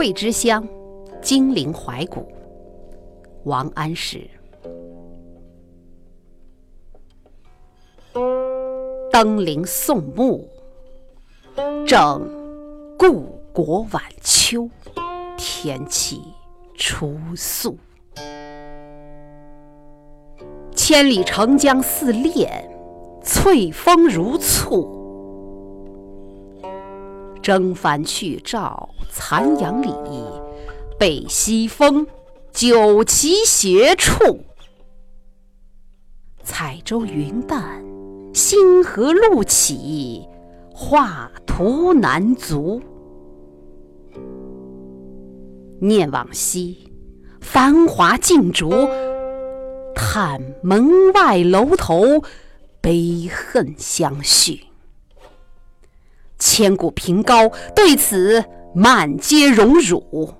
桂枝香，金陵怀古。王安石。登临宋墓，正故国晚秋，天气初肃。千里澄江似练，翠峰如簇。征帆去棹残阳里，被西风酒旗斜矗。彩舟云淡，星河路起，画图难足。念往昔，繁华尽逐；叹门外楼头，悲恨相续。千古凭高，对此满皆荣辱。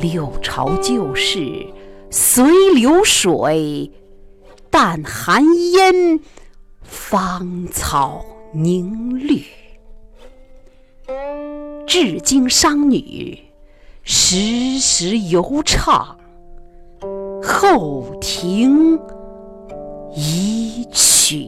六朝旧事随流水，但寒烟芳草凝绿。至今商女时时犹唱，后庭遗曲。